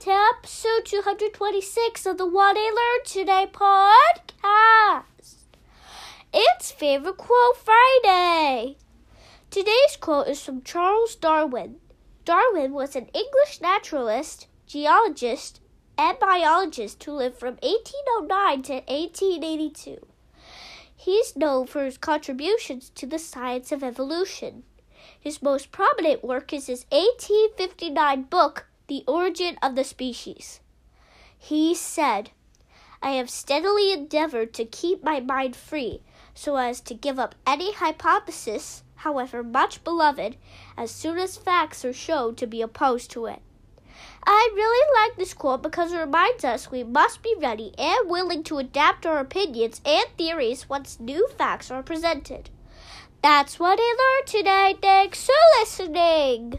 To episode 226 of the What I Learned Today podcast. It's Favorite Quote Friday. Today's quote is from Charles Darwin. Darwin was an English naturalist, geologist, and biologist who lived from 1809 to 1882. He's known for his contributions to the science of evolution. His most prominent work is his 1859 book, The Origin of the Species. He said, I have steadily endeavored to keep my mind free so as to give up any hypothesis, however much beloved, as soon as facts are shown to be opposed to it. I really like this quote because it reminds us we must be ready and willing to adapt our opinions and theories once new facts are presented. That's what I learned today. Thanks for listening.